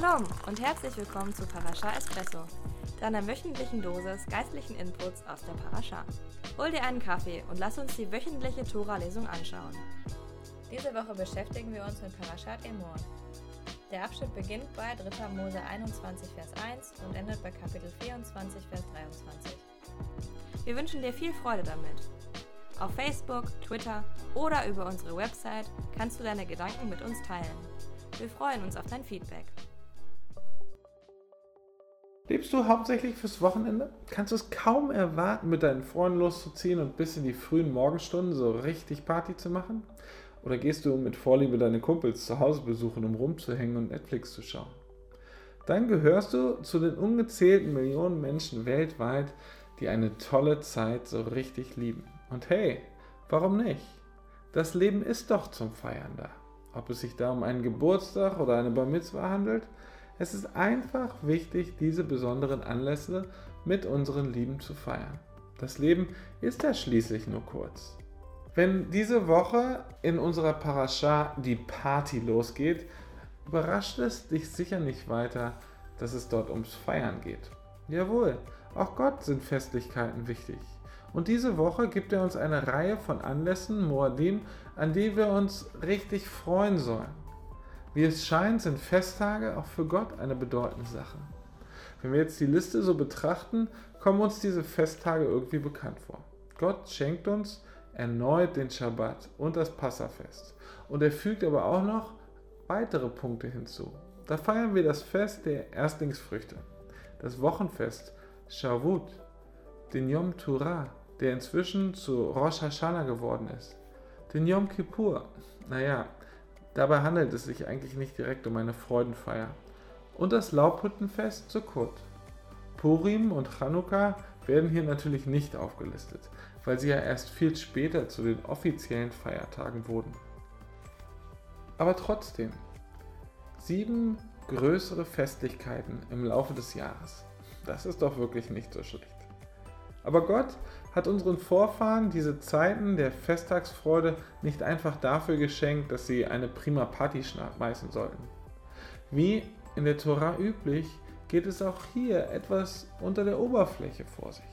Shalom und herzlich willkommen zu Parasha Espresso, deiner wöchentlichen Dosis geistlichen Inputs aus der Parasha. Hol dir einen Kaffee und lass uns die wöchentliche Tora-Lesung anschauen. Diese Woche beschäftigen wir uns mit Parashat Emor. Der Abschnitt beginnt bei 3. Mose 21, Vers 1 und endet bei Kapitel 24, Vers 23. Wir wünschen dir viel Freude damit. Auf Facebook, Twitter oder über unsere Website kannst du deine Gedanken mit uns teilen. Wir freuen uns auf dein Feedback. Lebst du hauptsächlich fürs Wochenende? Kannst du es kaum erwarten, mit deinen Freunden loszuziehen und bis in die frühen Morgenstunden so richtig Party zu machen? Oder gehst du mit Vorliebe deine Kumpels zu Hause besuchen, um rumzuhängen und Netflix zu schauen? Dann gehörst du zu den ungezählten Millionen Menschen weltweit, die eine tolle Zeit so richtig lieben. Und hey, warum nicht? Das Leben ist doch zum Feiern da. Ob es sich da um einen Geburtstag oder eine Bar Mitzvah handelt, es ist einfach wichtig, diese besonderen Anlässe mit unseren Lieben zu feiern. Das Leben ist ja schließlich nur kurz. Wenn diese Woche in unserer Parascha die Party losgeht, überrascht es dich sicher nicht weiter, dass es dort ums Feiern geht. Jawohl, auch Gott sind Festlichkeiten wichtig. Und diese Woche gibt er uns eine Reihe von Anlässen, Moadim, an die wir uns richtig freuen sollen. Wie es scheint, sind Festtage auch für Gott eine bedeutende Sache. Wenn wir jetzt die Liste so betrachten, kommen uns diese Festtage irgendwie bekannt vor. Gott schenkt uns erneut den Schabbat und das Passafest. Und er fügt aber auch noch weitere Punkte hinzu. Da feiern wir das Fest der Erstlingsfrüchte, das Wochenfest Shavuot, den Yom Turah, der inzwischen zu Rosh Hashanah geworden ist, den Yom Kippur, naja, dabei handelt es sich eigentlich nicht direkt um eine Freudenfeier, und das Laubhüttenfest Sukkot. Purim und Chanukka werden hier natürlich nicht aufgelistet, weil sie ja erst viel später zu den offiziellen Feiertagen wurden. Aber trotzdem, sieben größere Festlichkeiten im Laufe des Jahres. Das ist doch wirklich nicht so schlecht. Aber Gott hat unseren Vorfahren diese Zeiten der Festtagsfreude nicht einfach dafür geschenkt, dass sie eine prima Party schmeißen sollten. Wie in der Tora üblich, geht es auch hier etwas unter der Oberfläche vor sich.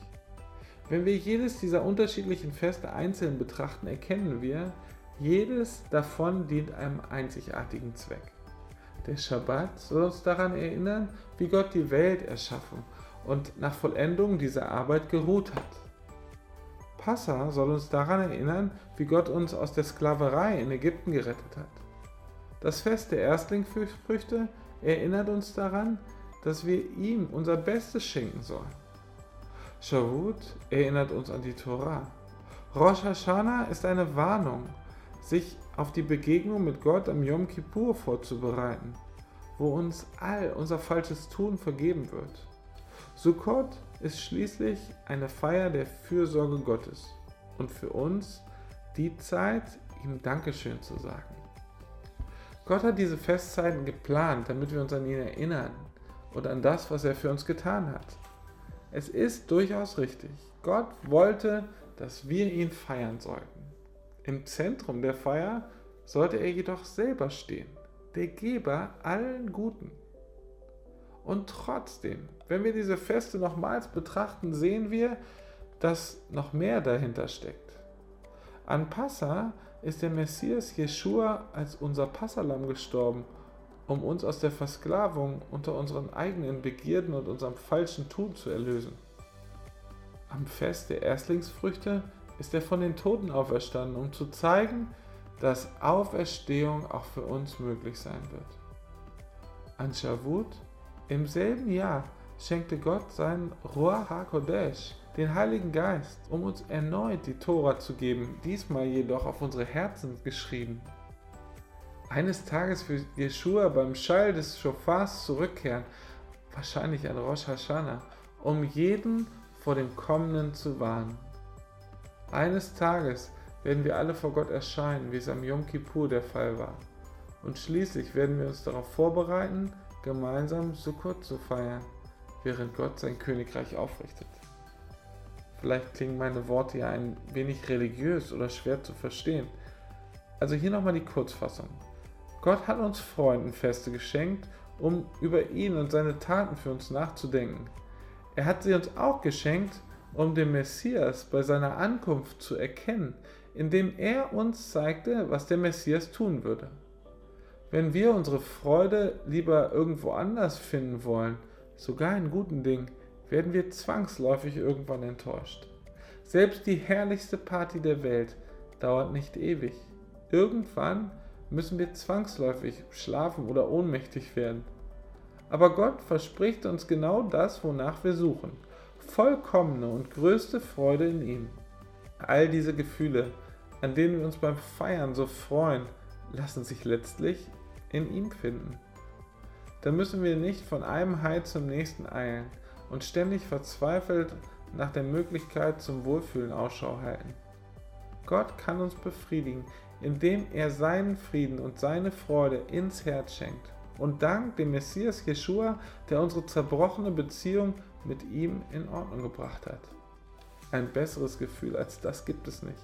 Wenn wir jedes dieser unterschiedlichen Feste einzeln betrachten, erkennen wir, jedes davon dient einem einzigartigen Zweck. Der Schabbat soll uns daran erinnern, wie Gott die Welt erschaffen und nach Vollendung dieser Arbeit geruht hat. Passa soll uns daran erinnern, wie Gott uns aus der Sklaverei in Ägypten gerettet hat. Das Fest der Erstlingsfrüchte erinnert uns daran, dass wir ihm unser Bestes schenken sollen. Shavuot erinnert uns an die Torah. Rosh Hashanah ist eine Warnung, sich auf die Begegnung mit Gott am Yom Kippur vorzubereiten, wo uns all unser falsches Tun vergeben wird. Sukkot ist schließlich eine Feier der Fürsorge Gottes und für uns die Zeit, ihm Dankeschön zu sagen. Gott hat diese Festzeiten geplant, damit wir uns an ihn erinnern und an das, was er für uns getan hat. Es ist durchaus richtig. Gott wollte, dass wir ihn feiern sollten. Im Zentrum der Feier sollte er jedoch selber stehen, der Geber allen Guten. Und trotzdem, wenn wir diese Feste nochmals betrachten, sehen wir, dass noch mehr dahinter steckt. An Passa ist der Messias Jeschua als unser Passalam gestorben, um uns aus der Versklavung unter unseren eigenen Begierden und unserem falschen Tun zu erlösen. Am Fest der Erstlingsfrüchte ist er von den Toten auferstanden, um zu zeigen, dass Auferstehung auch für uns möglich sein wird. An Shavuot im selben Jahr schenkte Gott seinen Ruach HaKodesh, den Heiligen Geist, um uns erneut die Tora zu geben, diesmal jedoch auf unsere Herzen geschrieben. Eines Tages wird Jeshua beim Schall des Schofars zurückkehren, wahrscheinlich an Rosh Hashanah, um jeden vor dem Kommenden zu warnen. Eines Tages werden wir alle vor Gott erscheinen, wie es am Yom Kippur der Fall war. Und schließlich werden wir uns darauf vorbereiten, gemeinsam Sukkot zu feiern, während Gott sein Königreich aufrichtet. Vielleicht klingen meine Worte ja ein wenig religiös oder schwer zu verstehen. Also hier nochmal die Kurzfassung. Gott hat uns Freudenfeste geschenkt um über ihn und seine Taten für uns nachzudenken. Er hat sie uns auch geschenkt, um den Messias bei seiner Ankunft zu erkennen, indem er uns zeigte, was der Messias tun würde. Wenn wir unsere Freude lieber irgendwo anders finden wollen, sogar in guten Dingen, werden wir zwangsläufig irgendwann enttäuscht. Selbst die herrlichste Party der Welt dauert nicht ewig. Irgendwann müssen wir zwangsläufig schlafen oder ohnmächtig werden. Aber Gott verspricht uns genau das, wonach wir suchen. Vollkommene und größte Freude in ihm. All diese Gefühle, an denen wir uns beim Feiern so freuen, lassen sich letztlich in ihm finden. Da müssen wir nicht von einem High zum nächsten eilen und ständig verzweifelt nach der Möglichkeit zum Wohlfühlen Ausschau halten. Gott kann uns befriedigen, indem er seinen Frieden und seine Freude ins Herz schenkt. Und dank dem Messias Jeschua, der unsere zerbrochene Beziehung mit ihm in Ordnung gebracht hat. Ein besseres Gefühl als das gibt es nicht.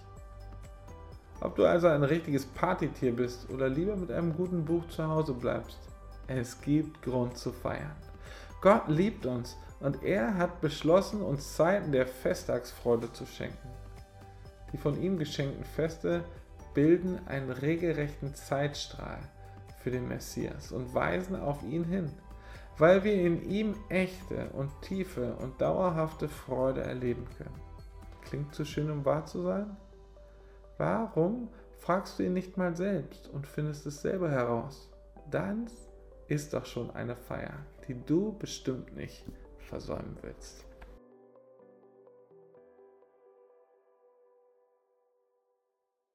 Ob du also ein richtiges Partytier bist oder lieber mit einem guten Buch zu Hause bleibst, es gibt Grund zu feiern. Gott liebt uns und er hat beschlossen, uns Zeiten der Festtagsfreude zu schenken. Die von ihm geschenkten Feste bilden einen regelrechten Zeitstrahl für den Messias und weisen auf ihn hin, weil wir in ihm echte und tiefe und dauerhafte Freude erleben können. Klingt zu schön, um wahr zu sein? Warum fragst du ihn nicht mal selbst und findest es selber heraus? Dann ist doch schon eine Feier, die du bestimmt nicht versäumen willst.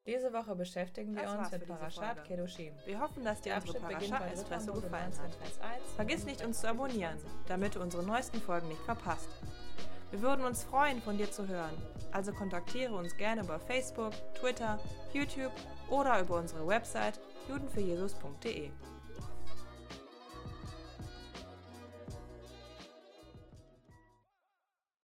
Diese Woche beschäftigen wir Das uns mit Parashat. Kedoshim. Wir hoffen, dass dir unsere Abschnitt beginnt Parasha bei Espresso gefallen hat. Vers 1. Vergiss nicht, uns zu abonnieren, damit du unsere neuesten Folgen nicht verpasst. Wir würden uns freuen, von dir zu hören. Also kontaktiere uns gerne über Facebook, Twitter, YouTube oder über unsere Website judenfürjesus.de.